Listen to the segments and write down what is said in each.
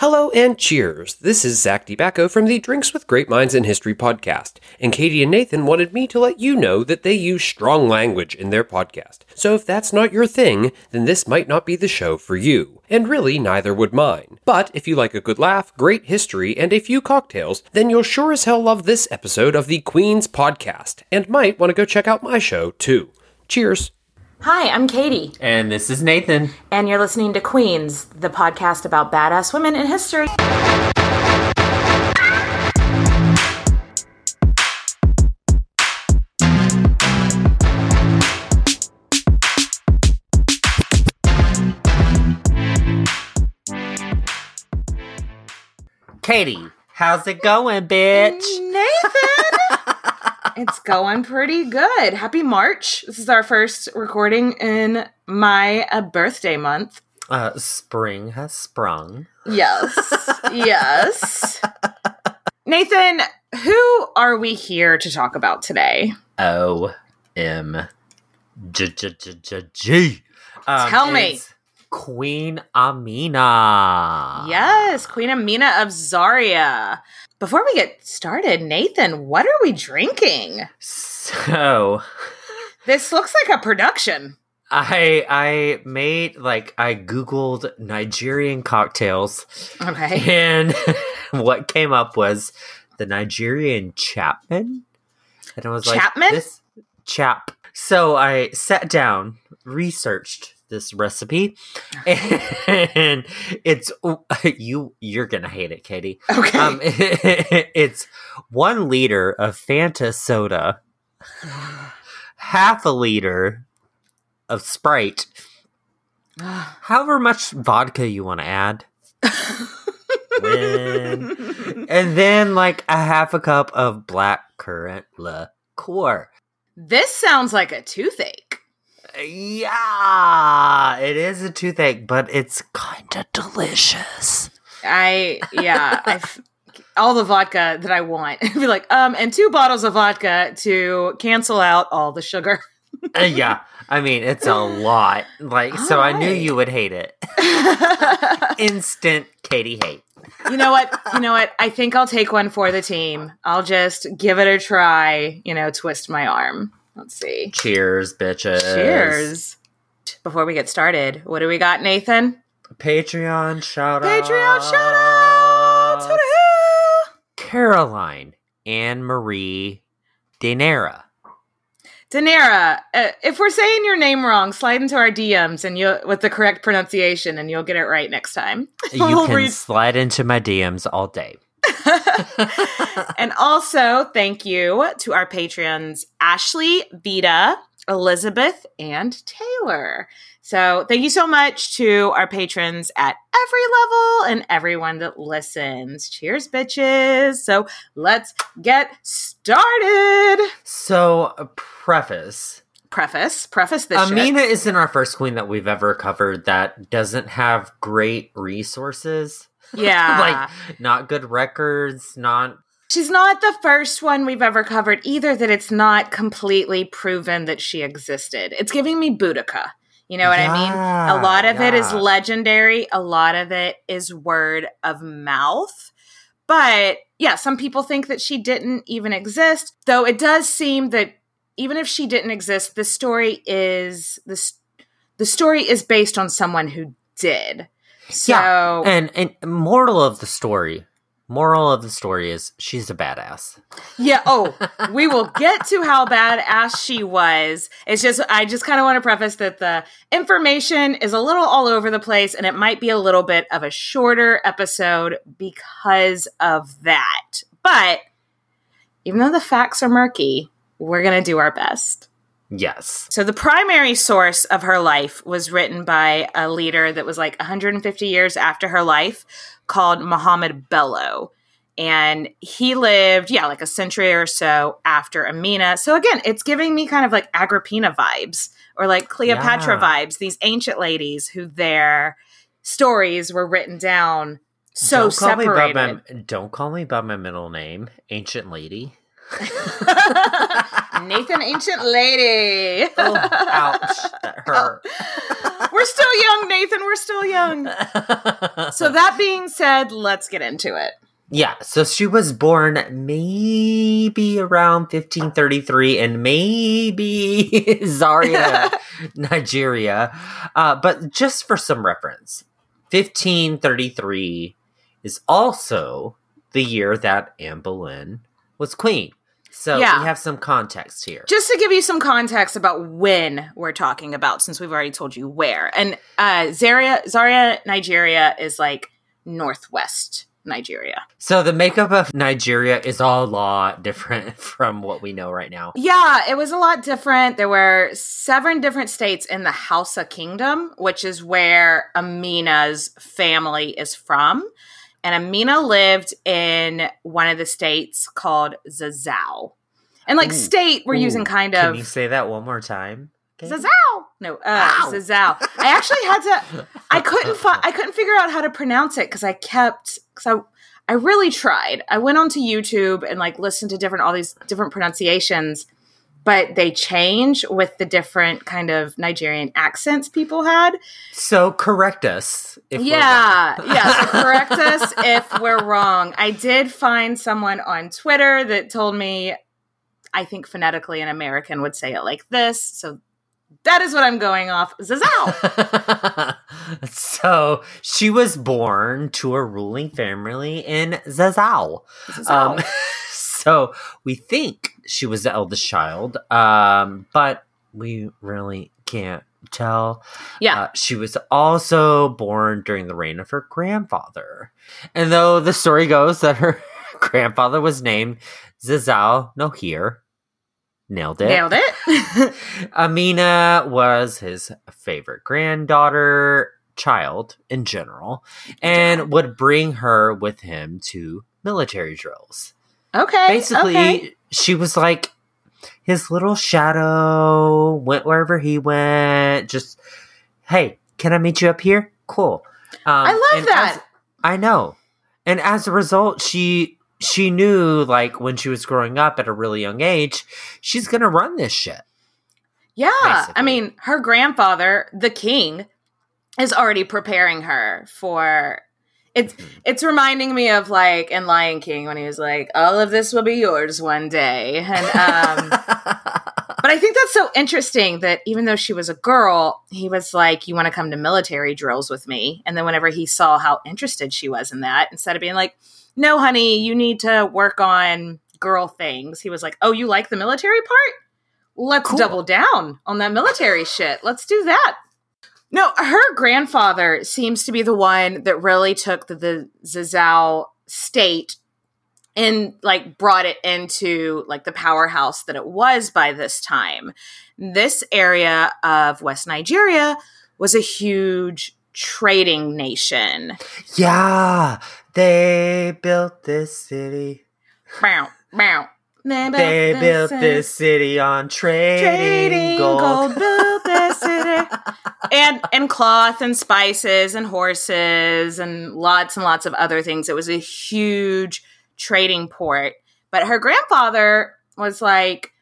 Hello and cheers. This is Zach DeBacco from the Drinks with Great Minds in History podcast. And Katie and Nathan wanted me to let you know that they use strong language in their podcast. So if that's not your thing, then this might not be the show for you. And really, neither would mine. But if you like a good laugh, great history, and a few cocktails, then you'll sure as hell love this episode of the Queen's podcast, and might want to go check out my show too. Cheers. Hi, I'm Katie, And this is Nathan. and you're listening to Queens, the podcast about badass women in history. Katie, how's it going, bitch? Nathan! it's going pretty good. Happy March. This is our first recording in my uh, birthday month. Uh, spring has sprung. Yes. yes. Nathan, who are we here to talk about today? O M G G G G G. Um, Tell me. it's Queen Amina. Yes, Queen Amina of Zaria. Before we get started, Nathan, what are we drinking? So This looks like a production. I I made like I googled Nigerian cocktails Okay. and what came up was the Nigerian Chapman. And I was Chapman? like, this chap. So I sat down, researched this recipe, and it's you. You're gonna hate it, Katie. Okay. Um, it's one liter of Fanta soda, half a liter of Sprite, however much vodka you want to add. When- and then like a half a cup of black currant liqueur. this sounds like a toothache. Yeah, it is a toothache, but it's kind of delicious. I yeah, I've all the vodka that I want. Be like, um, and two bottles of vodka to cancel out all the sugar. Uh, yeah, I mean it's a lot. Like, so I knew you would hate it. Instant Katie hate. you know what? You know what? I think I'll take one for the team. I'll just give it a try, you know, twist my arm. Let's see. Cheers, bitches. Cheers. Before we get started, what do we got, Nathan? Patreon shout out. Patreon shout outs. Woo-hoo! Caroline Anne Marie Daenerys. Danera, uh, if we're saying your name wrong, slide into our DMs and you with the correct pronunciation, and you'll get it right next time. You We'll can read- slide into my DMs all day. and also, thank you to our patrons Ashley, Vita, Elizabeth, and Taylor. So, thank you so much to our patrons at every level and everyone that listens. Cheers, bitches. So, let's get started. So, a preface. Preface, preface this shit. Amina isn't our first queen that we've ever covered that doesn't have great resources. Yeah. like, not good records, not. She's not the first one we've ever covered either that it's not completely proven that she existed. It's giving me Boudica. You know what I mean? A lot of it is legendary, a lot of it is word of mouth. But yeah, some people think that she didn't even exist, though it does seem that even if she didn't exist, the story is this the story is based on someone who did. So Yeah, And, and moral of the story. Moral of the story is she's a badass. Yeah. Oh, we will get to how badass she was. It's just, I just kind of want to preface that the information is a little all over the place and it might be a little bit of a shorter episode because of that. But even though the facts are murky, we're going to do our best. Yes. So the primary source of her life was written by a leader that was like 150 years after her life called Muhammad Bello. And he lived, yeah, like a century or so after Amina. So again, it's giving me kind of like Agrippina vibes or like Cleopatra Yeah. vibes, these ancient ladies who their stories were written down so don't call Me by my, don't call me by my middle name, Ancient Lady. Nathan Ancient Lady. Oh, ouch. That hurt. We're still young, Nathan. We're still young. So that being said, let's get into it. Yeah, so she was born maybe around 1533 in maybe Zaria, Nigeria. Uh, but just for some reference, 1533 is also the year that Anne Boleyn was queen. So Yeah. we have some context here. Just to give you some context about when we're talking about, since we've already told you where. And uh, Zaria, Zaria, Nigeria is like northwest Nigeria. So the makeup of Nigeria is a lot different from what we know right now. Yeah, it was a lot different. There were seven different states in the Hausa Kingdom, which is where Amina's family is from. And Amina lived in one of the states called Zazzau. And like Ooh. state, we're Ooh, using kind of. Can you say that one more time? Okay. Zazzau. No, uh, Ow. I actually had to. I couldn't find. I couldn't figure out how to pronounce it because I kept. Because I, I really tried. I went onto YouTube and like listened to different all these different pronunciations, but they change with the different kind of Nigerian accents people had. So correct us. If we're yeah, yeah. So correct us if we're wrong. I did find someone on Twitter that told me. I think phonetically an American would say it like this. So that is what I'm going off. Zazzau. so she was born to a ruling family in Zazzau. Zazzau. Um, so we think she was the eldest child, um, but we really can't tell. yeah. Uh, she was also born during the reign of her grandfather. And though the story goes that her grandfather was named Zazzau Nohir, nailed it. Nailed it. Amina was his favorite granddaughter, child in general, and would bring her with him to military drills. Okay. Basically, okay. she was like his little shadow, went wherever he went. Just, hey, can I meet you up here? Cool. Um, I love that. as- I know. And as a result, she she knew like when she was growing up at a really young age, she's gonna run this shit. yeah. basically. I mean, her grandfather, the king, is already preparing her for it's it's reminding me of like in Lion King when he was like, All of this will be yours one day. And um But I think that's so interesting that even though she was a girl, he was like, You want to come to military drills with me? And then whenever he saw how interested she was in that, instead of being like, No, honey, you need to work on girl things, he was like, Oh, you like the military part? Let's Cool. double down on that military shit. Let's do that. No, her grandfather seems to be the one that really took the, the Zazzau state and like brought it into like the powerhouse that it was by this time. This area of West Nigeria was a huge trading nation. yeah, they built this city. Bow, bow. They built this city on trading, trading gold. gold, built this and and cloth and spices and horses and lots and lots of other things. It was a huge trading port. But her grandfather was like,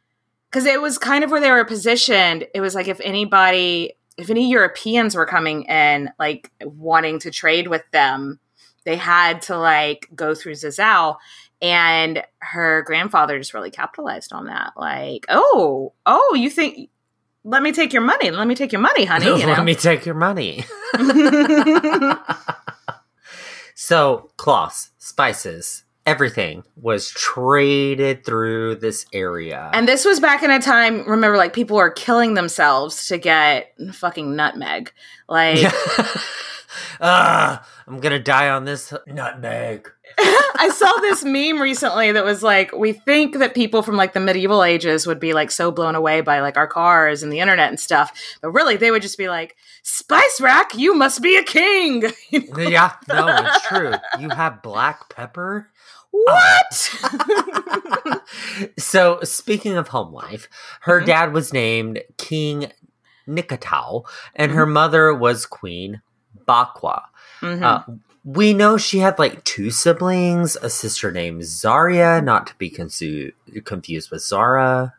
because it was kind of where they were positioned. It was like if anybody, if any Europeans were coming in, like wanting to trade with them, they had to like go through Zazzau. And her grandfather just really capitalized on that. Like, oh, oh, you think let me take your money. Let me take your money, honey. You Let know? me take your money. so, cloths, spices, everything was traded through this area. and this was back in a time, remember, like people were killing themselves to get fucking nutmeg. Like, ah, I'm gonna die on this nutmeg. I saw this meme recently that was like, we think that people from like the medieval ages would be like so blown away by like our cars and the internet and stuff, but really they would just be like, Spice Rack, you must be a king. You know? Yeah, no, it's true. You have black pepper. What? so speaking of home life, her Mhm. dad was named King Nikatau, and her mother was Queen Bakwa. Mhm. Uh, we know she had like two siblings, a sister named Zarya, not to be consu- confused with Zara.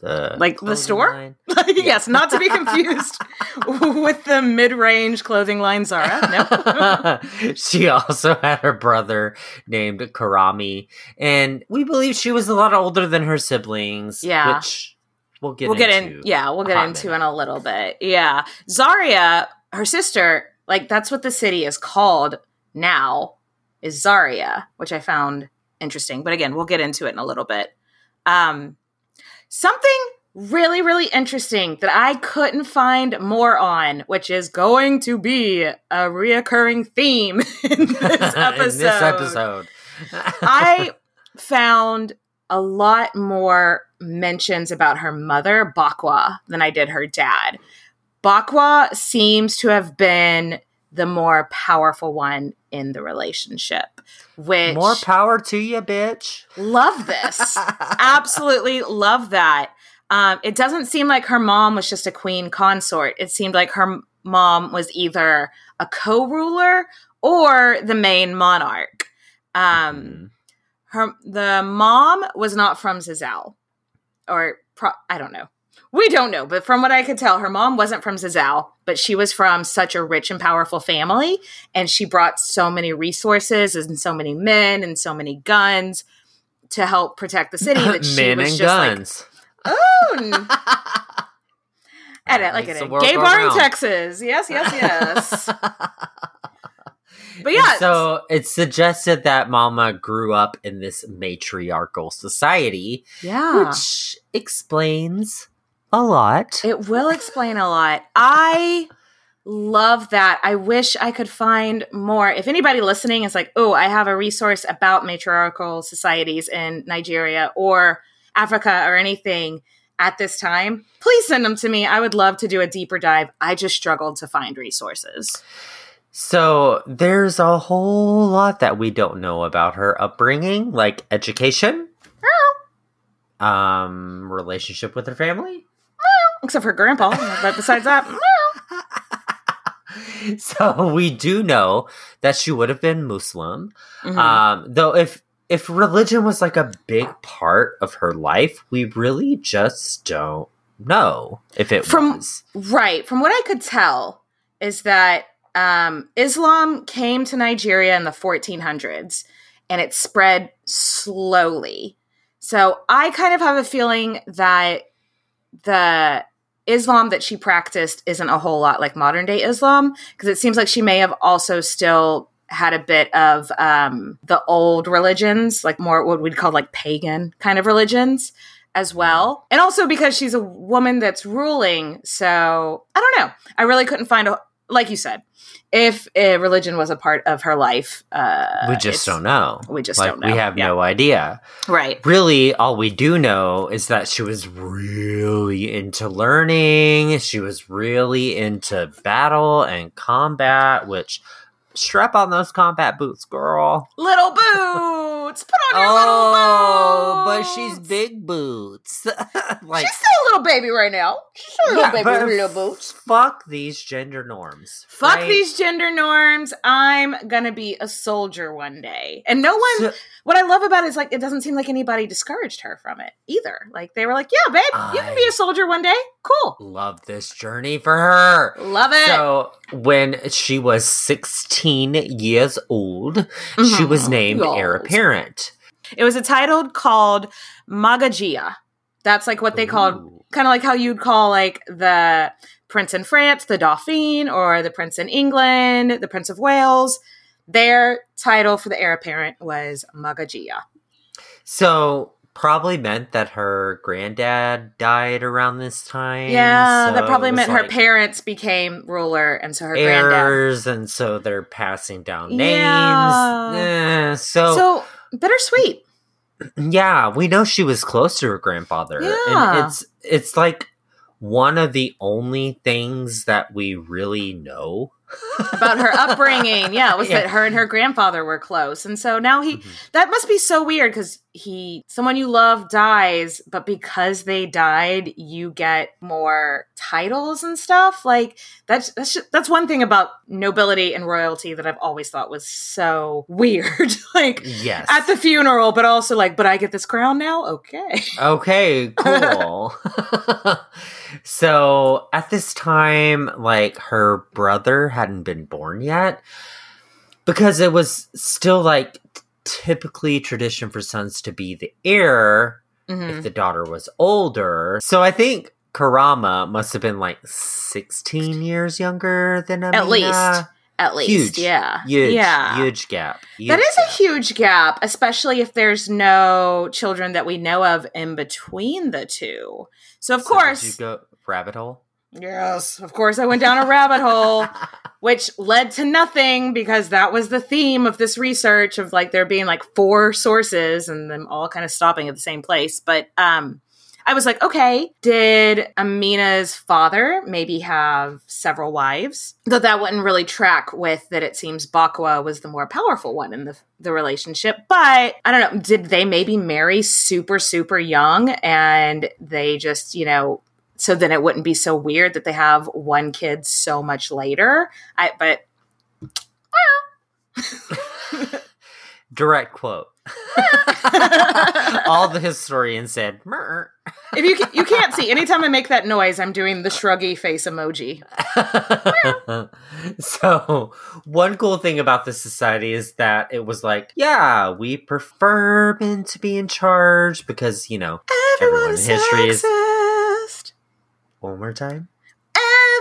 The Like the store? yes, not to be confused with the mid-range clothing line Zara. No. she also had her brother named Karami, and we believe she was a lot older than her siblings. Yeah. which we'll get we'll get into. in. Yeah, we'll a get into minute. in a little bit. Yeah, Zarya, her sister, like that's what the city is called now, is Zarya, which I found interesting. But again, we'll get into it in a little bit. Um, something really, really interesting that I couldn't find more on, which is going to be a reoccurring theme in this episode. in this episode. I found a lot more mentions about her mother, Bakwa, than I did her dad. Bakwa seems to have been the more powerful one in the relationship, which More power to you, bitch. love this. Absolutely love that. Um, it doesn't seem like her mom was just a queen consort. It seemed like her mom was either a co-ruler or the main monarch. Um, Mhm. her the mom was not from Zizal, or pro- I don't know. We don't know, but from what I could tell, her mom wasn't from Zizal, but she was from such a rich and powerful family, and she brought so many resources and so many men and so many guns to help protect the city that she Men was and just guns. like, oh, edit like it. Gay bar in. Texas. Yes, yes, yes. but yeah, And so it's suggested that Mama grew up in this matriarchal society, yeah. which explains a lot. It will explain a lot. I love that. I wish I could find more. If anybody listening is like, oh, I have a resource about matriarchal societies in Nigeria or Africa or anything at this time, please send them to me. I would love to do a deeper dive. I just struggled to find resources. So there's a whole lot that we don't know about her upbringing, like education, um, relationship with her family. Except for grandpa. but besides that, so we do know that she would have been Muslim. mhm. Um, though if if religion was like a big part of her life, we really just don't know if it From- was. Right. From what I could tell, is that um, Islam came to Nigeria in the 1400s and it spread slowly. So I kind of have a feeling that the Islam that she practiced isn't a whole lot like modern day Islam because it seems like she may have also still had a bit of um, the old religions, like more what we'd call like pagan kind of religions as well. And also because she's a woman that's ruling. So I don't know. I really couldn't find a, like you said, if uh, religion was a part of her life. Uh, we just don't know. We just like don't know. we have Yeah. no idea. Right. Really, all we do know is that she was really into learning. She was really into battle and combat. Which strap on those combat boots, girl. Little boots. Put on your Oh, little boots. but she's big boots. like she's still a little baby right now. She's still a little Yeah, baby with little boots. Fuck these gender norms. Fuck right? these gender norms. I'm gonna be a soldier one day. And no one So- what I love about it is like it doesn't seem like anybody discouraged her from it either. Like they were like, Yeah, babe, you can be a soldier one day. Cool. love this journey for her. Love it. So when she was 16 years old, she was Mhm. named heir apparent. It was a title called Magagia. That's like what they called kind of like how you'd call like the prince in France, the Dauphin, or the prince in England, the Prince of Wales. Their title for the heir apparent was Magagia. So probably meant that her granddad died around this time. Yeah, so that probably meant her parents became ruler, and so her granddad. and so they're passing down names. Yeah. Eh, so, So bittersweet. yeah, we know she was close to her grandfather, Yeah. and it's it's like one of the only things that we really know about her upbringing. Yeah, was Yeah. that her and her grandfather were close, and so now he. Mhm. That must be so weird because he, someone you love, dies, but because they died, you get more titles and stuff. Like that's that's ju- that's one thing about nobility and royalty that I've always thought was so weird. like Yes. at the funeral, but also like, but I get this crown now. Okay. Okay, cool. so at this time, like her brother hadn't been born yet because it was still like typically tradition for sons to be the heir Mhm. if the daughter was older. So I think Karama must have been like 16 years younger than Amina. At least. At least, Huge. yeah, Huge, yeah. huge gap. That Huge is a huge gap, especially if there's no children that we know of in between the two. So of So did course, you go rabbit hole. yes, of course, I went down a rabbit hole, which led to nothing because that was the theme of this research of like there being like four sources and them all kind of stopping at the same place. But um, I was like, okay, did Amina's father maybe have several wives? Though that wouldn't really track with that it seems Bakwa was the more powerful one in the, the relationship. But I don't know, did they maybe marry super, super young and they just, you know, so then it wouldn't be so weird that they have one kid so much later. I but Direct quote. All the historians said, "Mer." if you ca- you can't see anytime I make that noise, I'm doing the shruggy face emoji. so, one cool thing about this society is that it was like, yeah, we prefer men to be in charge because, you know, Everyone in history is- sexist. one more time.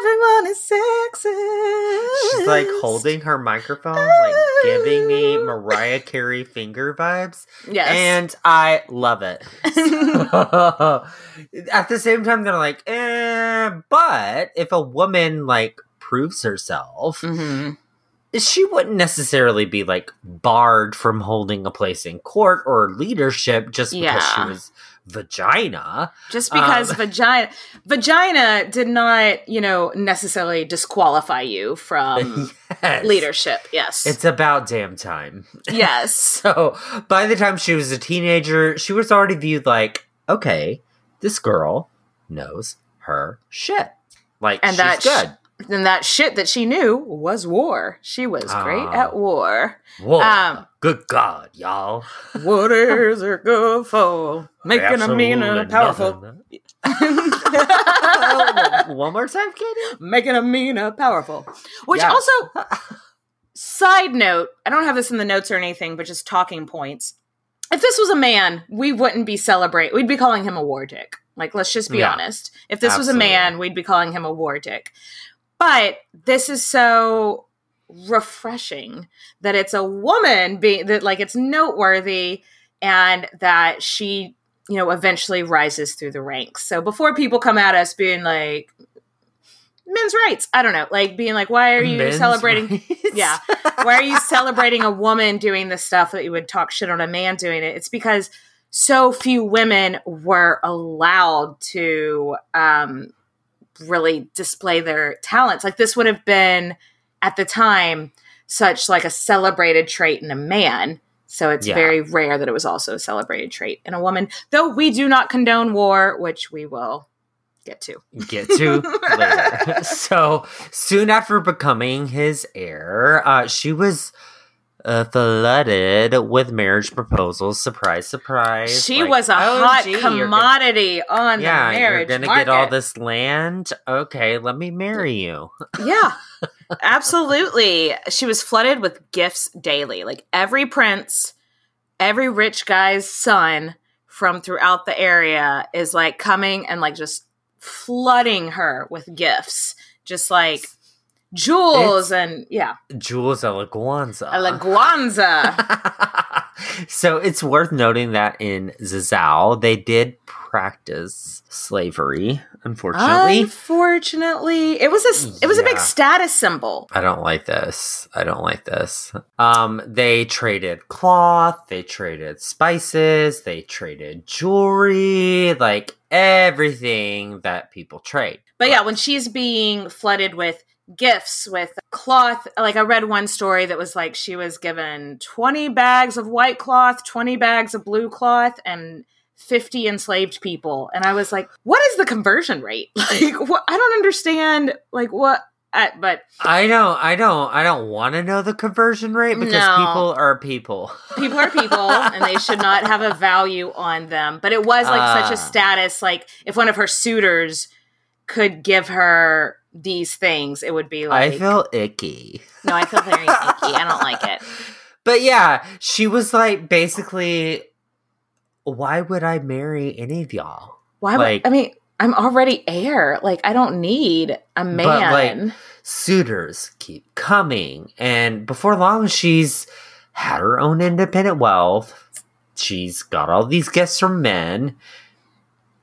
Everyone is sexist. She's like holding her microphone, like giving me Mariah Carey finger vibes. Yes. And I love it. At the same time, they're like, eh, but if a woman like proves herself, Mhm. she wouldn't necessarily be like barred from holding a place in court or leadership just because Yeah. she was vagina. Just because Um, vagina vagina did not, you know, necessarily disqualify you from Yes. leadership. Yes. It's about damn time. yes. So by the time she was a teenager, she was already viewed like, okay, this girl knows her shit. Like And she's that good. And that shit that she knew was war. She was great Ah. at war. Whoa, um, good God, y'all. What is it good for? Making a mean Absolutely and powerful. One more time, Katie. Making a mean and powerful. Which Yeah. also, side note, I don't have this in the notes or anything, but just talking points. If this was a man, we wouldn't be celebrate. We'd be calling him a war dick. Like, let's just be Yeah. honest. If this was a man, we'd be calling him a war dick. But this is so refreshing that it's a woman being that like it's noteworthy and that she you know eventually rises through the ranks. So before people come at us being like men's rights i don't know like being like why are you Men's celebrating rights. yeah. Why are you celebrating a woman doing this stuff that you would talk shit on a man doing it? It's because so few women were allowed to um really display their talents like this would have been at the time such like a celebrated trait in a man so it's Yeah. very rare that it was also a celebrated trait in a woman though we do not condone war which we will get to get to later. so soon after becoming his heir, uh, she was uh, flooded with marriage proposals. Surprise, surprise! she Like, was a "Oh, hot gee, you're gonna- commodity on yeah, the marriage you're gonna market. get all this land. Okay, let me marry you. Yeah, absolutely. She was flooded with gifts daily. Like every prince, every rich guy's son from throughout the area is like coming and like just flooding her with gifts, just like jewels and yeah, Jules Alaguanza. a laguanza. so it's worth noting that in Zazzau, they did practice slavery, unfortunately. Unfortunately, it was a it was a big status symbol. I don't like this. I don't like this. Um, they traded cloth, they traded spices, they traded jewelry, like everything that people trade. But yeah, when she's being flooded with gifts with cloth, like I read one story that was like she was given 20 bags of white cloth, 20 bags of blue cloth, and 50 enslaved people. And I was like, what is the conversion rate? Like, what? I don't understand. Like, what? I, but I don't I don't I don't want to know the conversion rate because No. people are people. people are people and they should not have a value on them. But it was like such Ah. a status. Like, if one of her suitors could give her these things, it would be like, I feel icky. no, I feel very icky. I don't like it. But yeah, she was like basically why would I marry any of y'all? Why would Like- I mean? I'm already heir. Like I don't need a man. But, like, suitors keep coming and before long she's had her own independent wealth she's got all these gifts from men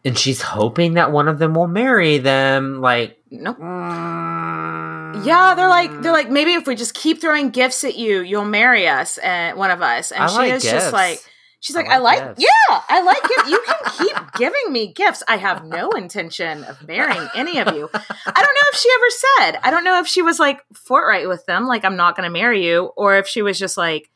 and she's hoping that one of them will marry them like nope. mm, Yeah, they're like they're like maybe if we just keep throwing gifts at you, you'll marry us and one of us. And I she like is gifts. just like she's I like I like like, yeah, I like it. You can keep giving me gifts. I have no intention of marrying any of you. I don't know if she ever said. I don't know if she was like forthright with them, like I'm not going to marry you, or if she was just like,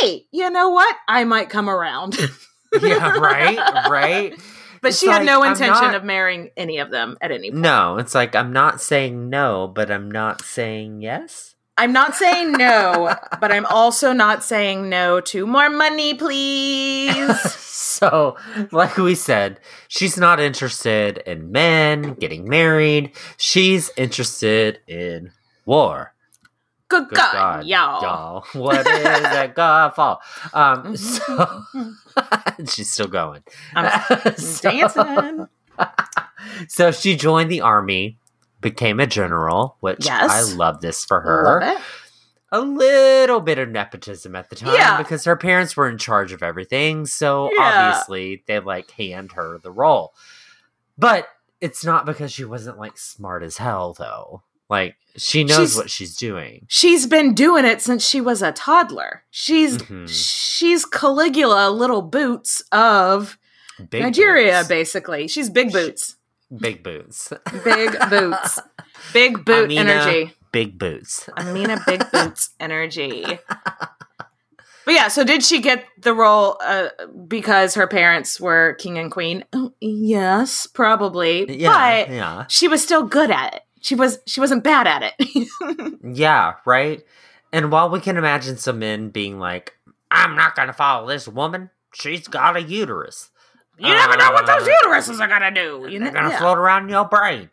hey, you know what? I might come around. yeah right right But she had like, no intention not- of marrying any of them at any point. no it's like i'm not saying no but i'm not saying yes I'm not saying no, but I'm also not saying no to more money, please. so like we said she's not interested in men getting married she's interested in war Good, Good God, God, y'all. y'all. What is that God fall? Um, so she's still going. I'm so, dancing. so she joined the army, became a general, which Yes. I love this for her. A little bit of nepotism at the time Yeah. because her parents were in charge of everything, so Yeah. obviously they like hand her the role. But it's not because she wasn't like smart as hell though. Like she knows She's- what she's doing. She's been doing it since she was a toddler. She's Mhm. she's Caligula Little Boots of Big Nigeria, boots. basically. She's big boots. Big boots. Big boots. Big boot Amina. energy. Big boots. Amina Big Boots energy. But yeah, so did she get the role uh, because her parents were king and queen? Oh, yes, probably. Yeah, But yeah, she was still good at it. She was she wasn't bad at it. yeah. Right. And while we can imagine some men being like, "I'm not going to follow this woman. She's got a uterus. you never know what those Uh, uteruses are gonna do. You They're know, going to float around in your brain."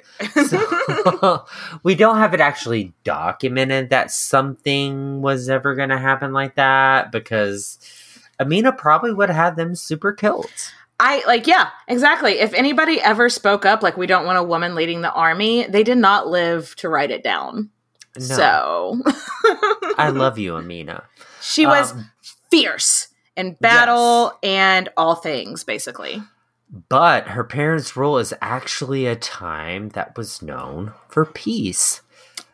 So, we don't have it actually documented that something was ever going to happen like that because Amina probably would have them super killed. I like, yeah, exactly. If anybody ever spoke up, like we don't want a woman leading the army, they did not live to write it down. No. So I love you, Amina. she was Um, fierce in battle and all things, basically. But her parents' rule is actually a time that was known for peace.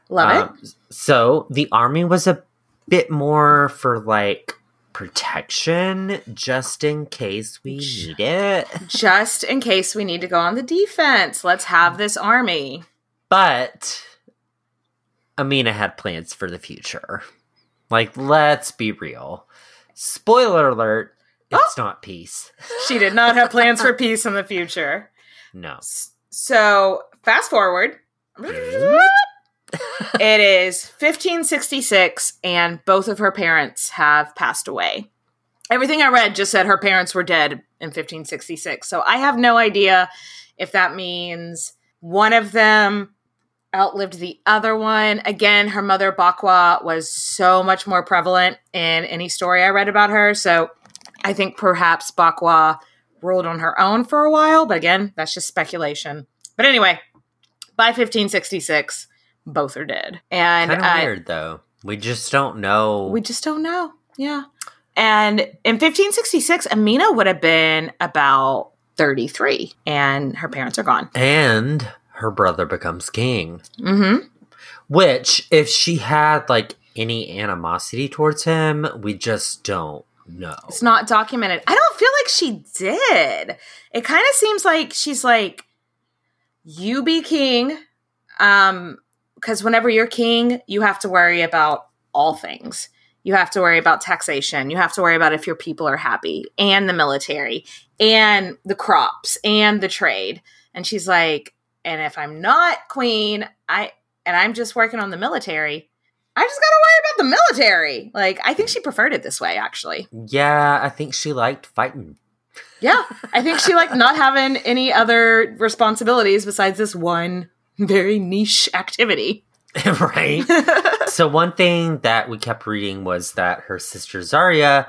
Love it. Um, So the army was a bit more for like protection, just in case we need it. Just in case we need to go on the defense, let's have this army. But Amina had plans for the future. Like, let's be real. Spoiler alert, it's oh! not peace. She did not have plans for peace in the future. No. So, fast forward. Mm-hmm. It is 1566, and both of her parents have passed away. Everything I read just said her parents were dead in 1566. So, I have no idea if that means one of them outlived the other one. Again, her mother, Bakwa, was so much more prevalent in any story I read about her. So, I think perhaps Bakwa ruled on her own for a while, but again, that's just speculation. But anyway, by 1566, both are dead. And Kind of weird, though. We just don't know. we just don't know. Yeah. And in 1566, Amina would have been about 33, and her parents are gone. And her brother becomes king. Mm-hmm. Which, if she had like any animosity towards him, we just don't know. It's not documented. I don't feel like she did. It kind of seems like she's like, you be king. Um, because whenever you're king, you have to worry about all things. You have to worry about taxation. You have to worry about if your people are happy and the military and the crops and the trade. And she's like, and if I'm not queen, I and I'm just working on the military, I just gotta worry about the military. Like, I think she preferred it this way, actually. Yeah, I think she liked fighting. Yeah, I think she liked not having any other responsibilities besides this one very niche activity. right? so one thing that we kept reading was that her sister Zarya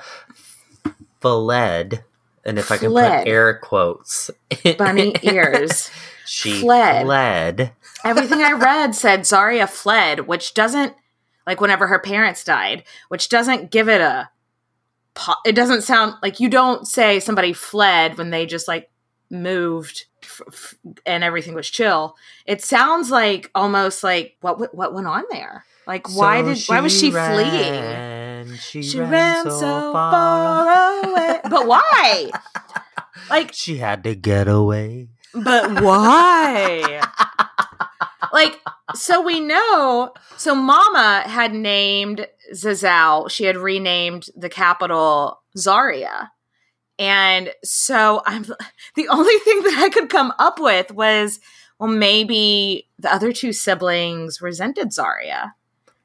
fled, and if I can put air quotes, Bunny ears. she Fled. fled. Everything I read said Zarya fled, which doesn't like whenever her parents died, which doesn't give it a. It doesn't sound like you don't say somebody fled when they just like moved f- f- and everything was chill. It sounds like almost like what what went on there. Like why So did why was she fleeing? She, She ran, so, far. far away. But why? Like She had to get away. But why? like, so we know. So Mama had named Zazal. She had renamed the capital Zaria. And so I'm the only thing that I could come up with was, well, maybe the other two siblings resented Zaria.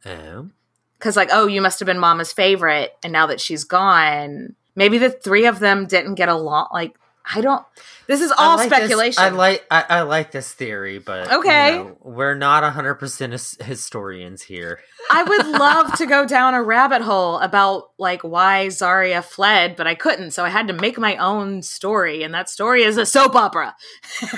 Um, Because, like, oh, you must have been Mama's favorite. And now that she's gone, maybe the three of them didn't get along. Like, I don't. This is all I like this- speculation. I like I, I like this theory, but Okay. you know, we're not hundred percent historians here. I would love to go down a rabbit hole about like why Zarya fled, but I couldn't, so I had to make my own story, and that story is a soap opera.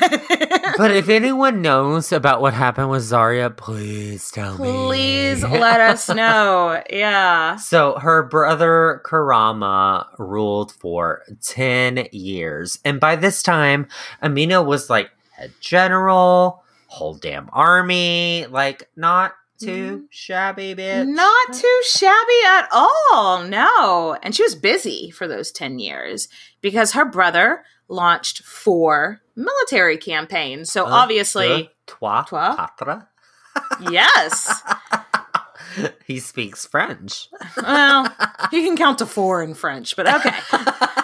But if anyone knows about what happened with Zarya, please tell me. Please let us know. Yeah. So her brother Karama ruled for 10 years. And by this time, Amina was like head general, whole damn army, like not too shabby bitch. Not too shabby at all. No. And she was busy for those 10 years because her brother launched four military campaigns. So obviously, uh, trois, Trois? quatre. yes. he speaks French. Well, you can count to four in French, but okay.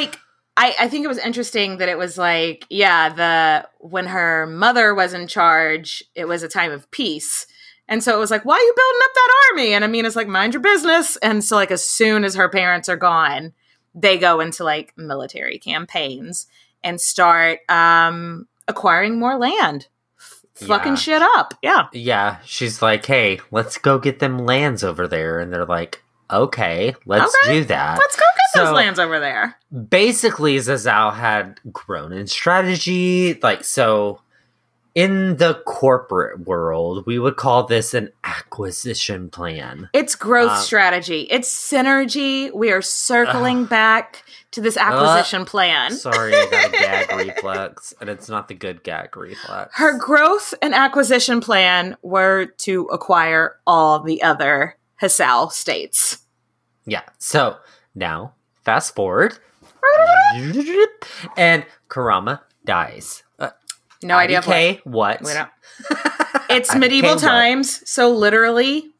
like I, I think it was interesting that it was like, yeah, the when her mother was in charge, it was a time of peace. And so it was like, why are you building up that army? And Amina's like, mind your business. And so like as soon as her parents are gone, they go into like military campaigns and start um acquiring more land. F- Fucking shit up. Yeah. Yeah, she's like, hey, let's go get them lands over there. And they're like, okay, let's Okay, do that. Let's go get those lands over there. basically Zazal had grown in strategy. Like, so in the corporate world, we would call this an acquisition plan. It's growth Uh, strategy. It's synergy. We are circling back to this acquisition plan. Sorry, I got a gag reflex, and it's not the good gag reflex. Her growth and acquisition plan were to acquire all the other Hausa states. Yeah. So now, fast forward. and Karama dies. Uh, No idea of what. What? We don't- It's IDK medieval what? times, so literally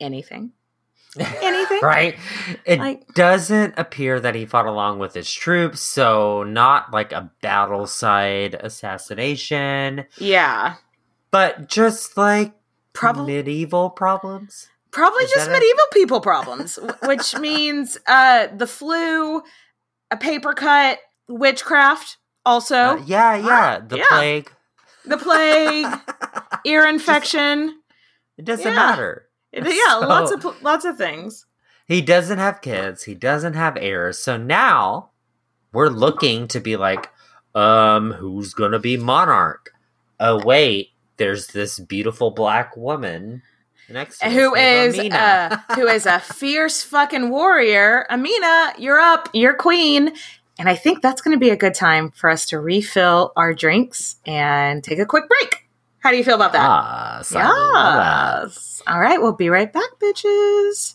anything. Anything. right? It Like- doesn't appear that he fought along with his troops, so not like a battle side assassination, Yeah. but just like Probably medieval problems. Probably Is just medieval people problems, which means uh, the flu, a paper cut, witchcraft, also Uh, yeah, yeah, the yeah. plague. the plague, ear infection. It doesn't Yeah. matter. It- yeah, So- lots of lots of things. He doesn't have kids. He doesn't have heirs. So now we're looking to be like, um, who's gonna be monarch? Oh wait, there's this beautiful black woman Next, us who is uh, who is a fierce fucking warrior. Amina, you're up. You're queen. And I think that's going to be a good time for us to refill our drinks and take a quick break. How do you feel about that? That. Yes. All right, we'll be right back, bitches.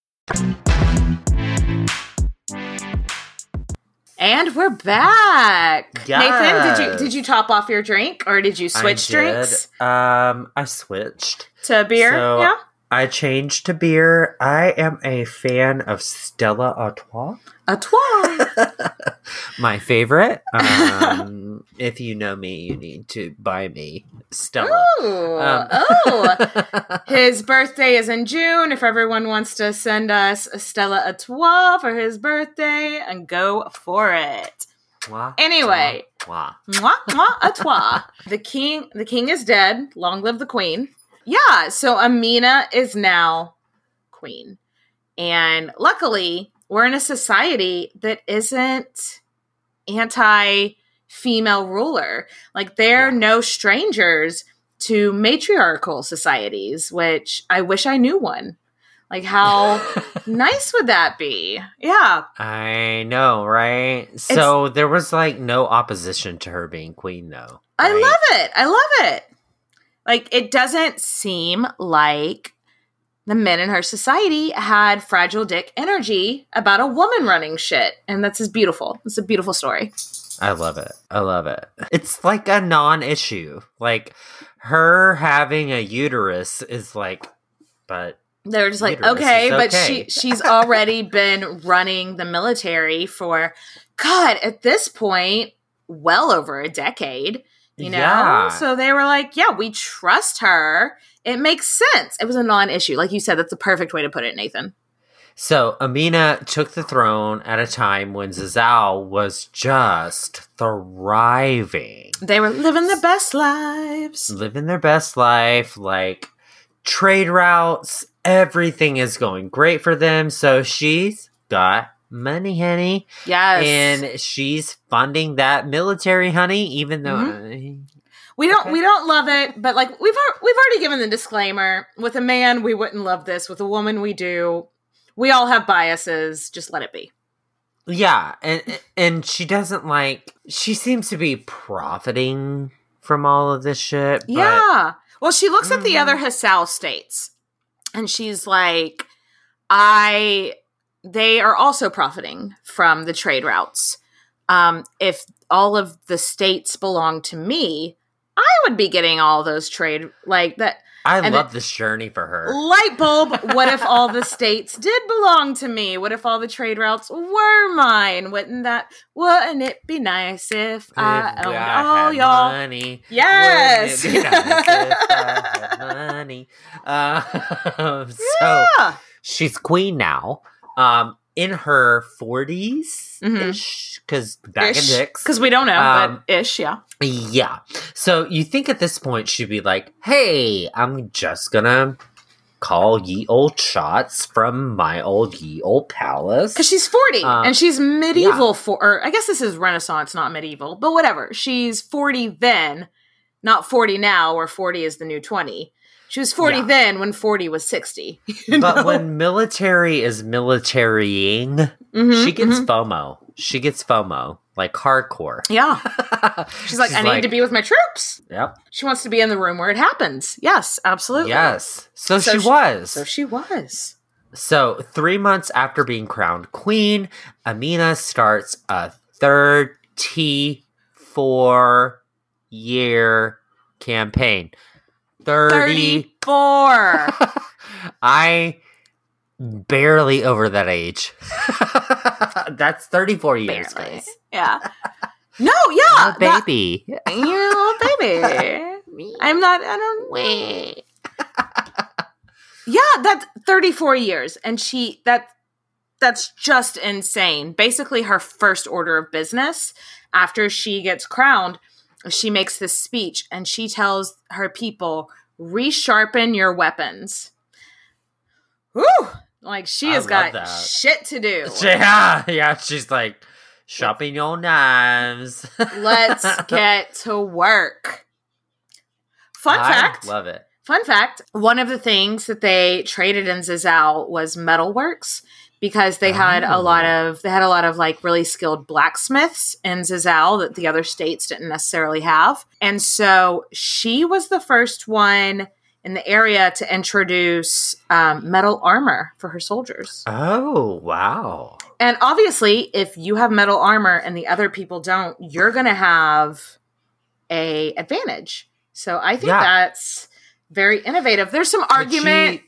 And we're back. Nathan, did you did you top off your drink or did you switch I did. drinks Um, I switched. to beer? So, yeah. I changed to beer. I am a fan of Stella Artois. A toi. My favorite. Um, if you know me, you need to buy me Stella. Ooh. Um, oh. His birthday is in June. If everyone wants to send us Stella Artois for his birthday, and go for it. Anyway. mwah, Artois. the king, the king is dead. Long live the queen. Yeah. So Amina is now queen, and luckily we're in a society that isn't anti female ruler. Like they're no strangers to matriarchal societies, which I wish I knew one. Like how nice would that be? Yeah. I know, right? So there was like no opposition to her being queen, though. I love it. I love it. Like it doesn't seem like the men in her society had fragile dick energy about a woman running shit. And that's just beautiful. It's a beautiful story. I love it. I love it. It's like a non-issue. Like her having a uterus is like, but They're just like, Uterus okay, but she she's already been running the military for God, at this point, well over a decade. You know? Yeah. So they were like, yeah, we trust her. It makes sense. It was a non-issue. Like you said, that's the perfect way to put it, Nathan. So Amina took the throne at a time when Zazzau was just thriving, They were living their best lives. living their best life, like trade routes, everything is going great for them. So she's got money, honey, Yes. and she's funding that military, honey, even though. Mm-hmm. we don't okay. we don't love it, but like we've we've already given the disclaimer. With a man, we wouldn't love this. With a woman, we do. We all have biases. Just let it be. Yeah, and and she doesn't like. She seems to be profiting from all of this shit. But yeah. Well, she looks at the other Hausa states and she's like, I, they are also profiting from the trade routes. Um, if all of the states belong to me, I would be getting all those trade, like that I and love it- this journey for her. light bulb. What if all the states did belong to me? What if all the trade routes were mine? Wouldn't that, wouldn't it be nice if I owned I all y'all? money, Yes. wouldn't it be nice if I had money. Uh, so Yeah. she's queen now. Um, in her 40s ish, because back in dicks. Because we don't know, Um, but ish, yeah. Yeah. So you think at this point she'd be like, hey, I'm just gonna call ye old shots from my old ye old palace. Because she's 40 Uh, and she's medieval for, or I guess this is Renaissance, not medieval, but whatever. She's 40 then, not 40 now, where 40 is the new 20. She was 40 Yeah. then when 40 was 60. but know? when military is militarying, Mhm, she gets mhm. FOMO. She gets FOMO, like hardcore. Yeah. She's like, I need to be with my troops. Yep. She wants to be in the room where it happens. Yes, absolutely. Yes. So, So she she- was. So she was. So, three months after being crowned queen, Amina starts a 34 year campaign. 30. 34. I barely over that age. That's 34 years, Barely. guys. Yeah. No, yeah. A that- baby. you're a little baby. I'm not, I don't wait. yeah, that's 34 years. And she, that, that's just insane. Basically, her first order of business after she gets crowned, she makes this speech and she tells her people, resharpen your weapons. Whew! Like she I has got that. shit to do. Yeah, yeah. She's like, shopping your knives. Let's get to work. Fun I fact. Love it. Fun fact. One of the things that they traded in Zazzau was metalworks because they had a Oh. lot of they had a lot of like really skilled blacksmiths in Zazzau that the other states didn't necessarily have. And so she was the first one in the area to introduce um, metal armor for her soldiers. Oh, wow. And obviously, if you have metal armor and the other people don't, you're going to have a advantage. So I think Yeah. that's very innovative. There's some argument.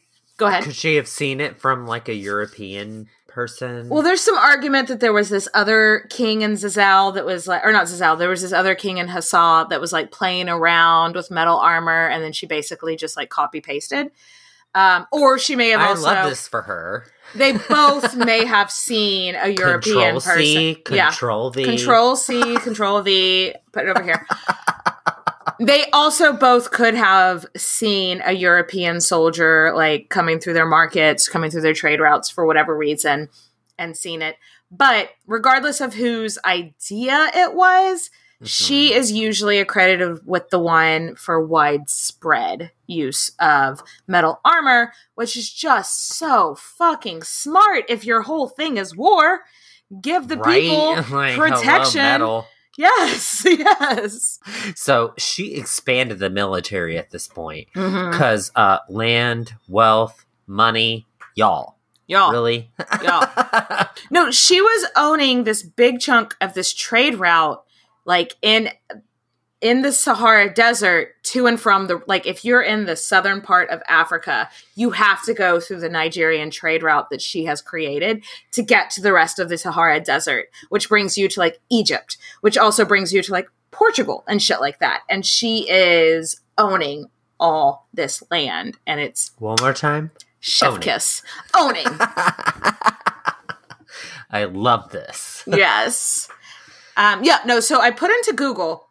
Could Go she, ahead. could she have seen it from like a European person? Well, there's some argument that there was this other king in Zazzau that was like, or not Zazzau, there was this other king in Hausa that was like playing around with metal armor, and then she basically just like copy pasted. Um, or she may have I also. love this for her. They both may have seen a European Control C, person. yeah. Control V. Control C, Control V, put it over here. they also both could have seen a European soldier like coming through their markets, coming through their trade routes for whatever reason, and seen it. But regardless of whose idea it was, she is usually accredited with the one for widespread use of metal armor, which is just so fucking smart if your whole thing is war. Give the right? people Like, protection. Yes, yes. So she expanded the military at this point because uh, land, wealth, money, y'all. Y'all. Really? Yeah. No, she was owning this big chunk of this trade route, like in in the Sahara Desert to and from the like. If you're in the southern part of Africa, you have to go through the Nigerian trade route that she has created to get to the rest of the Sahara Desert, which brings you to like Egypt, which also brings you to like Portugal and shit like that. And she is owning all this land, and it's One more time. chef Owning. kiss owning. I love this. yes. Um, yeah, no, so I put into Google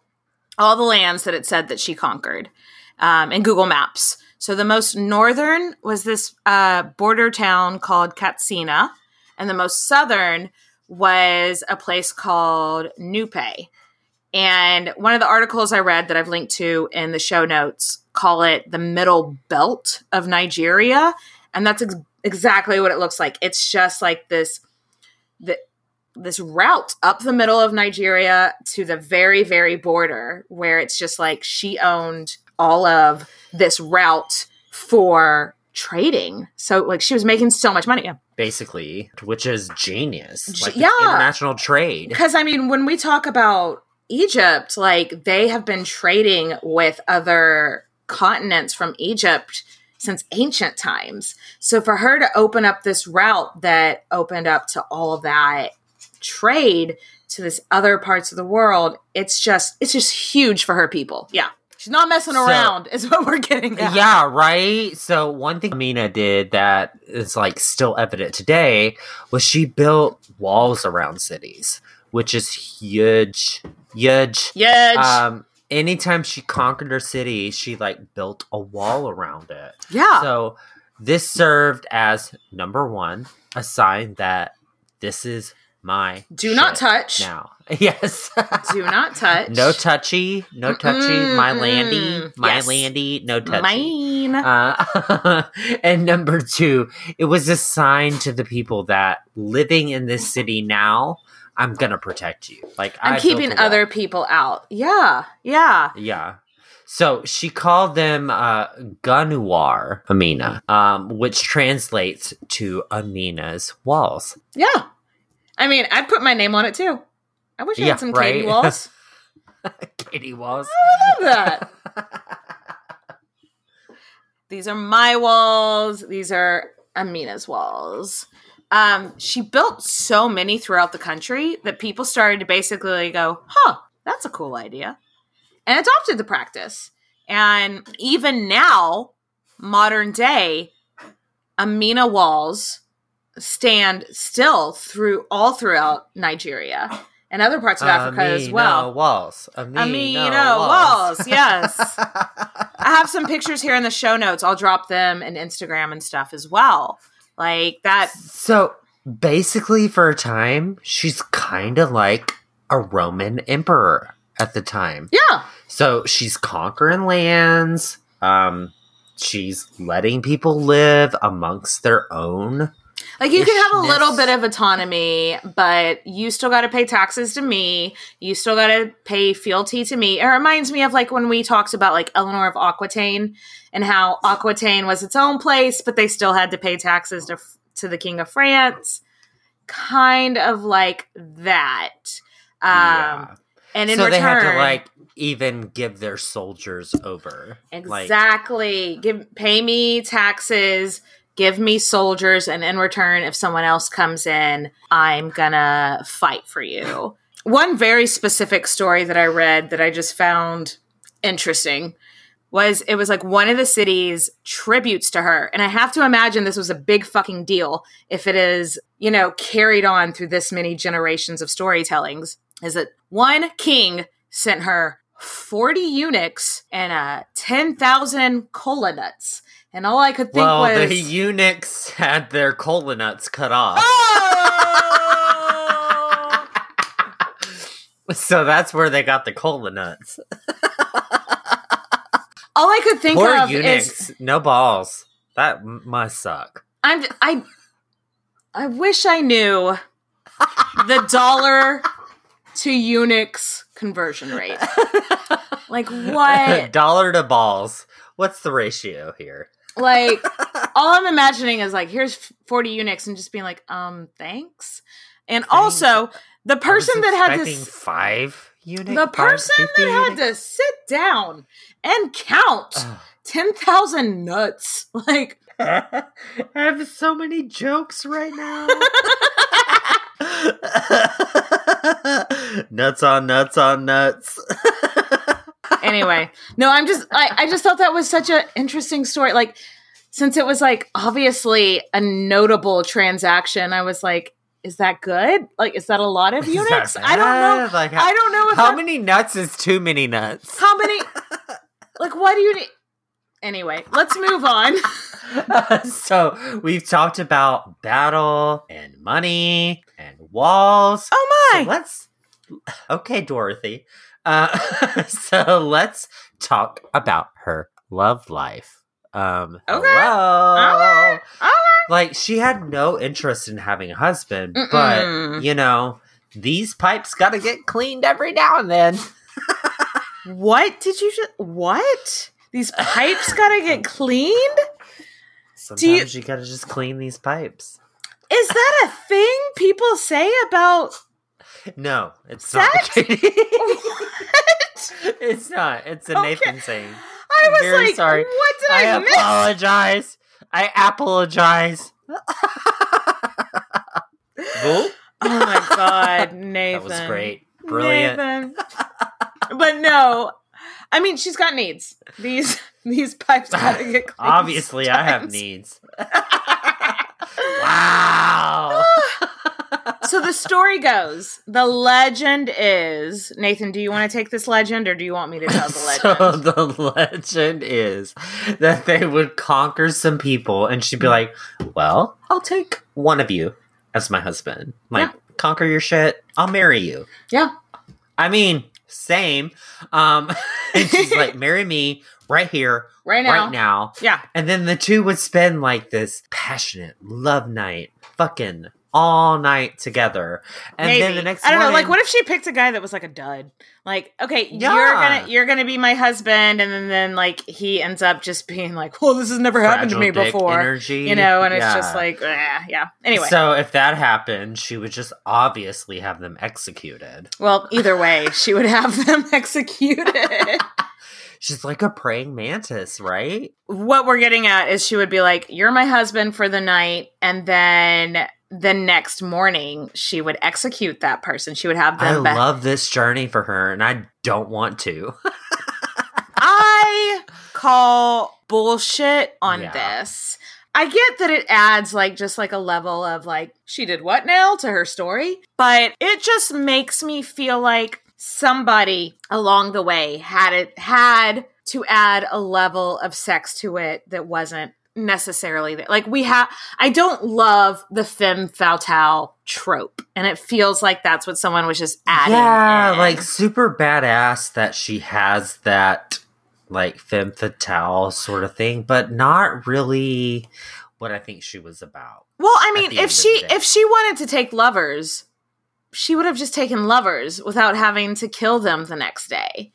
all the lands that it said that she conquered um, in Google Maps. So the most northern was this uh, border town called Katsina, and the most southern was a place called Nupe. And one of the articles I read that I've linked to in the show notes call it the middle belt of Nigeria. And that's ex- exactly what it looks like. It's just like this the, this route up the middle of Nigeria to the very, very border where it's just like she owned all of this route for trading. So like she was making so much money. Basically, which is genius. Like yeah. international trade. Because I mean, when we talk about Egypt, like they have been trading with other continents from Egypt since ancient times. So for her to open up this route that opened up to all of that trade to this other parts of the world, it's just it's just huge for her people. Yeah. She's not messing So- around, is what we're getting at. Yeah, right. So one thing Amina did that is like still evident today was she built walls around cities, which is huge, huge. Yeah. Um, anytime she conquered her city, she like built a wall around it. yeah. So this served as number one, a sign that this is my Do not touch. now. Yes. Do not touch. no touchy, no touchy. My Mm-mm, landy, mm. my Yes. landy, no touchy. Mine. Uh, and number two, it was a sign to the people that living in this city now, I'm gonna protect you. Like I'm I keeping other people out. Yeah, yeah. Yeah. So she called them uh, Ganuwar Amina, um, which translates to Amina's walls. Yeah. I mean, I'd put my name on it too. I wish I Yeah, had some Katie? Walls. Katie walls. I love that. These are my walls. These are Amina's walls. Um, she built so many throughout the country that people started to basically go, huh, that's a cool idea. And adopted the practice. And even now, modern day, Amina walls stand still through all throughout Nigeria and other parts of Africa as well. Walls. Amina, Amina walls, yes. I have some pictures here in the show notes. I'll drop them in Instagram and stuff as well. Like that. So basically, for a time, she's kind of like a Roman emperor at the time. Yeah. So she's conquering lands. Um, she's letting people live amongst their own. Like you can have a little bit of autonomy, but you still got to pay taxes to me. You still got to pay fealty to me. It reminds me of like when we talked about like Eleanor of Aquitaine and how Aquitaine was its own place, but they still had to pay taxes to to the king of France. Kind of like that. Um, Yeah. And in so return, they had to like even give their soldiers over. Like, Exactly. Give pay me taxes, give me soldiers, and in return, if someone else comes in, I'm gonna fight for you. One very specific story that I read that I just found interesting was it was like one of the city's tributes to her. And I have to imagine this was a big fucking deal if it is, you know, carried on through this many generations of storytellings. Is that one king sent her 40 eunuchs and uh, 10,000 cola nuts. And all I could think well, was. the eunuchs had their cola nuts cut off. oh! So that's where they got the cola nuts. all I could think Poor of eunuchs, is no balls. That must suck. I'm I I wish I knew the dollar to eunuchs conversion rate. Like what? Dollar to balls. What's the ratio here? Like all I'm imagining is like here's 40 eunuchs and just being like um thanks. And also the person that had to expecting s- five eunuchs. the person that had to sit down and count 10,000 nuts. Like I have so many jokes right now. nuts on nuts on nuts. Anyway, no, I'm just I, I just thought that was such an interesting story. Like since it was like obviously a notable transaction, I was like, is that good? Like, is that a lot of units? I don't know. Like, I don't know if How many nuts is too many nuts? how many. Like, why do you need? Anyway, let's move on. so we've talked about battle and money and walls. Oh So my! let's okay, Dorothy. Uh, so let's talk about her love life. Um, Okay. hello. All right. All right. Like she had no interest in having a husband, Mm-mm. but you know these pipes got to get cleaned every now and then. What did you just? What? These pipes gotta get cleaned? Sometimes you- you, got to just clean these pipes. Is that a thing people say about No, it's Sex? not. Katie. what? it's not. It's a Okay. Nathan saying. I was very like, sorry. what did I, I miss? apologize. I apologize. Boop. Oh my god, Nathan. That was great. Brilliant. Nathan. but no. I mean, she's got needs. These these pipes gotta get cleaned. Obviously, I have needs. wow. So the story goes, the legend is Nathan, do you want to take this legend or do you want me to tell the legend? So the legend is that they would conquer some people, and she'd be like, "Well, I'll take one of you as my husband. Like, Yeah. conquer your shit. I'll marry you." yeah. I mean, Same. Um, and she's like, marry me right here, Right now. right now. Yeah. And then the two would spend like this passionate love night, fucking all night together. And Maybe. then the next I don't know. Like, what if she picked a guy that was like a dud? Like, okay, you're gonna you're gonna be my husband, and then then like he ends up just being like, well, this has never happened to me Fragile before, energy, you know, and it's just like, eh, yeah. Anyway, So if that happened, she would just obviously have them executed. well, either way, she would have them executed. She's like a praying mantis, right? what we're getting at is she would be like, "You're my husband for the night," and then the next morning she would execute that person. She would have I them. be- love this journey for her, and I don't want to. I call bullshit on Yeah. this. I get that it adds like just like a level of like she did what now to her story, but it just makes me feel like somebody along the way had it had to add a level of sex to it that wasn't necessarily there. Like we have I don't love the femme fatale trope and it feels like that's what someone was just adding. yeah, in. like super badass that she has that like femme fatale sort of thing, but not really what I think she was about. Well, I mean, if she if she wanted to take lovers, she would have just taken lovers without having to kill them the next day.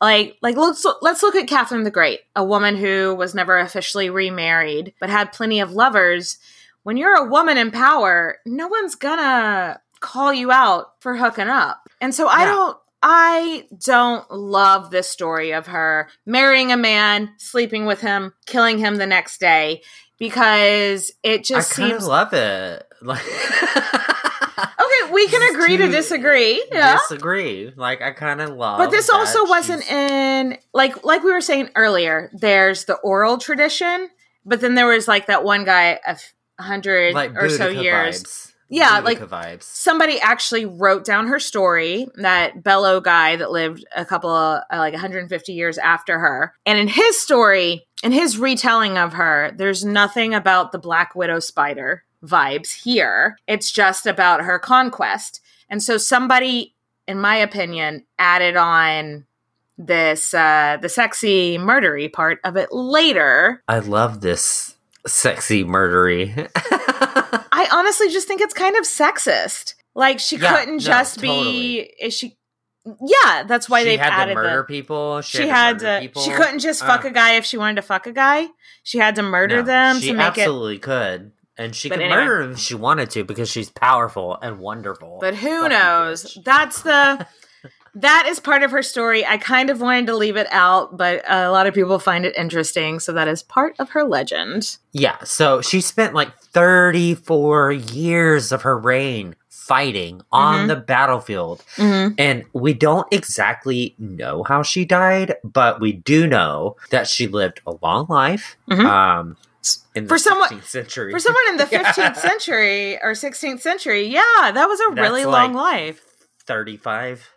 Like, like let's let's look at Catherine the Great, a woman who was never officially remarried but had plenty of lovers. When you're a woman in power, no one's gonna call you out for hooking up. And so I Yeah. don't I don't love this story of her marrying a man, sleeping with him, killing him the next day because it just I kind seems of love it. Like, We can agree to to disagree. Yeah. disagree. Like, I kind of love. But this also wasn't she's- in like like we were saying earlier, there's the oral tradition, but then there was like that one guy a hundred like or so years. Vibes. Yeah, Boudica like- vibes. Somebody actually wrote down her story, that Bello guy that lived a couple of uh, like 150 years after her. And in his story, in his retelling of her, there's nothing about the Black Widow spider vibes here. It's just about her conquest. And so somebody, in my opinion, added on this uh the sexy murdery part of it later. I love this sexy murdery. I honestly just think it's kind of sexist. Like she Yeah, couldn't no, just be is she Yeah, that's why they've had added to murder the people. She, she had, had to, murder to people. she couldn't just fuck Uh, a guy if she wanted to fuck a guy. She had to murder no, them She to make it absolutely could, and she But could anyway. murder him if she wanted to because she's powerful and wonderful. But who Fuck you, knows? bitch. That's the that is part of her story. I kind of wanted to leave it out, but a lot of people find it interesting, so that is part of her legend. Yeah, so she spent like 34 years of her reign fighting on Mhm. the battlefield. Mm-hmm. And we don't exactly know how she died, but we do know that she lived a long life. Mhm. Um, For someone- 16th century. For someone in the Yeah. 15th century or 16th century, yeah, that was a That's really like- long life. 35.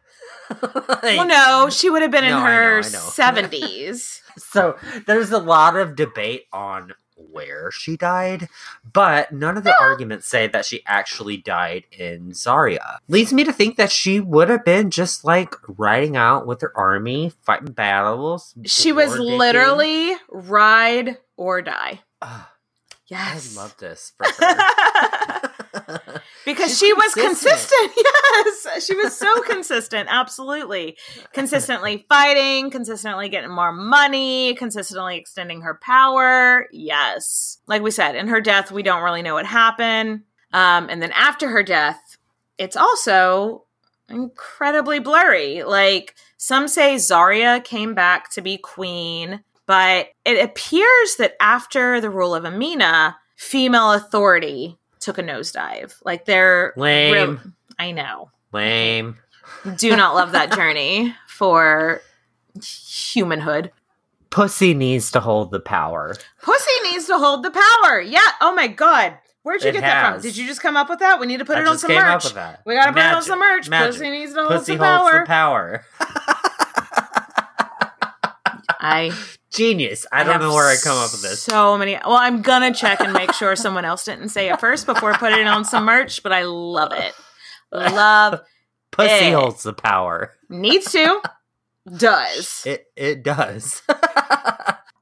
Well, no, she would have been in No, I know, her I know. 70s. So there's a lot of debate on where she died, but none of the arguments say that she actually died in Zaria. Leads me to think that she would have been just like riding out with her army, fighting battles. she was war dicking. literally ride or die. Ah, Yes. I love this for her. because She's she was consistent. consistent. Yes, she was so consistent. Absolutely, consistently fighting, consistently getting more money, consistently extending her power. Yes, like we said, in her death, we don't really know what happened. Um, and then after her death, it's also incredibly blurry. Like some say, Zaria came back to be queen, but it appears that after the rule of Amina, female authority took a nosedive. Like they're Lame. real- I know. Lame. Do not love that journey for humanhood. Pussy needs to hold the power. Pussy needs to hold the power. Yeah. Oh my god. Where'd you It get that from? Did you just come up with that? We need to put I it on some came merch. up with that. We gotta put it on some merch. Magic. Pussy needs to hold Pussy some holds power. the power. I Genius. I, I don't know where I come up with this. So many. Well, I'm gonna check and make sure someone else didn't say it first before putting it on some merch. But I love it. Love Pussy it. holds the power. Needs to. Does. It it does.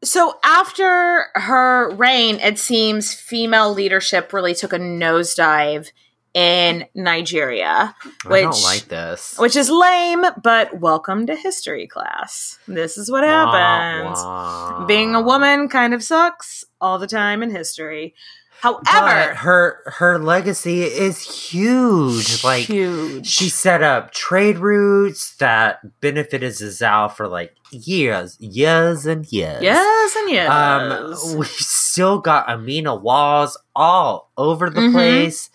So after her reign, it seems female leadership really took a nosedive in Nigeria, I which don't like this. which is lame, but welcome to history class. This is what happens. Wah. Being a woman kind of sucks all the time in history. But However, her her legacy is huge. Like huge. she set up trade routes that benefited Zazzau for like years, years and years. years and years. Um, we still got Amina walls all over the Mhm. place.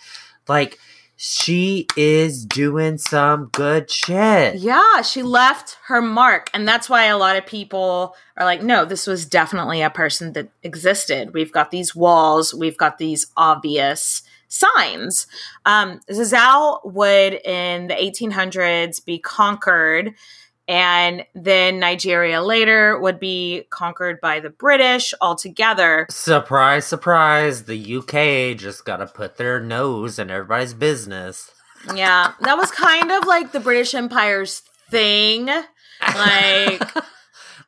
Like she is doing some good shit. Yeah, she left her mark. And that's why a lot of people are like, no, this was definitely a person that existed. We've got these walls, we've got these obvious signs. Um, Zazzau would, in the 1800s, be conquered. And then Nigeria later would be conquered by the British altogether. Surprise, surprise! The UK just gotta put their nose in everybody's business. Yeah, that was kind of like the British Empire's thing. Like,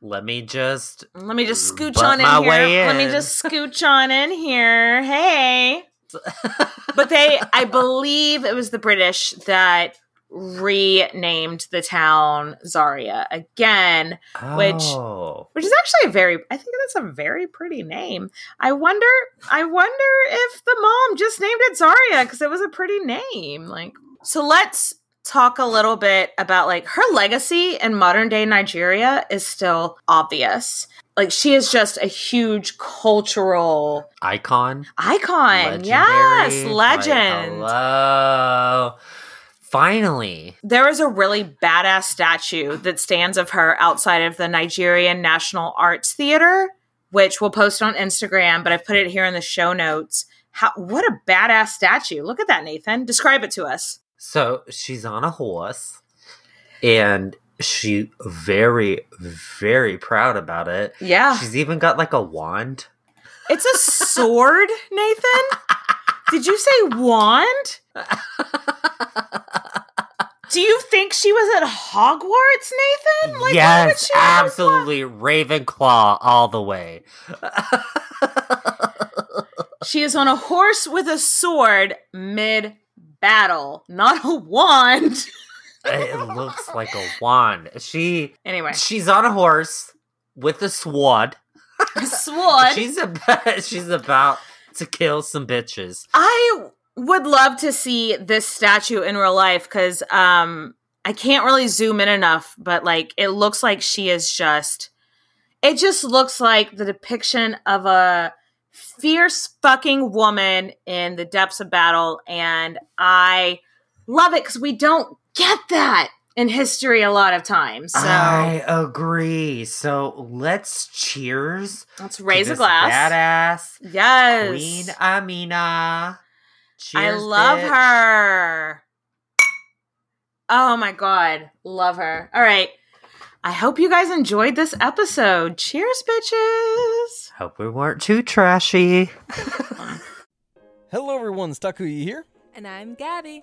Let me just Let me just scooch on in here. way Let me just scooch on in here. Hey. but they, I believe it was the British that renamed the town Zaria again, which Oh. which is actually a very I think that's a very pretty name. I wonder I wonder if the mom just named it Zaria because it was a pretty name. Like so let's talk a little bit about like her legacy in modern day Nigeria is still obvious. Like she is just a huge cultural icon. icon. Legendary. Yes, Like, legend. hello. Finally. There is a really badass statue that stands of her outside of the Nigerian National Arts Theater, which we'll post on Instagram, but I've put it here in the show notes. How what a badass statue. Look at that, Nathan. Describe it to us. So she's on a horse and she very, very proud about it. Yeah. She's even got like a wand. It's a sword, Nathan. Did you say wand? Do you think she was at Hogwarts, Nathan? Like, yes, she have a absolutely. Ravenclaw all the way. She is on a horse with a sword mid battle, not a wand. it looks like a wand. She Anyway, she's on a horse with a sword. A sword. She's about she's about to kill some bitches. I would love to see this statue in real life because um, I can't really zoom in enough, but like it looks like she is just. It just looks like the depiction of a fierce fucking woman in the depths of battle, and I love it because we don't get that in history a lot of times. So I agree. So let's cheers. let's to raise a glass. Badass Yes, Queen Amina. Cheers, I love bitch. her. Oh my god, love her. All right. I hope you guys enjoyed this episode. Cheers, bitches. Hope we weren't too trashy. Hello, everyone. Takuya here, And I'm Gabby.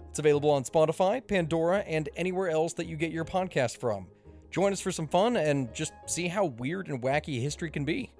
It's available on Spotify, Pandora, and anywhere else that you get your podcast from. Join us for some fun and just see how weird and wacky history can be.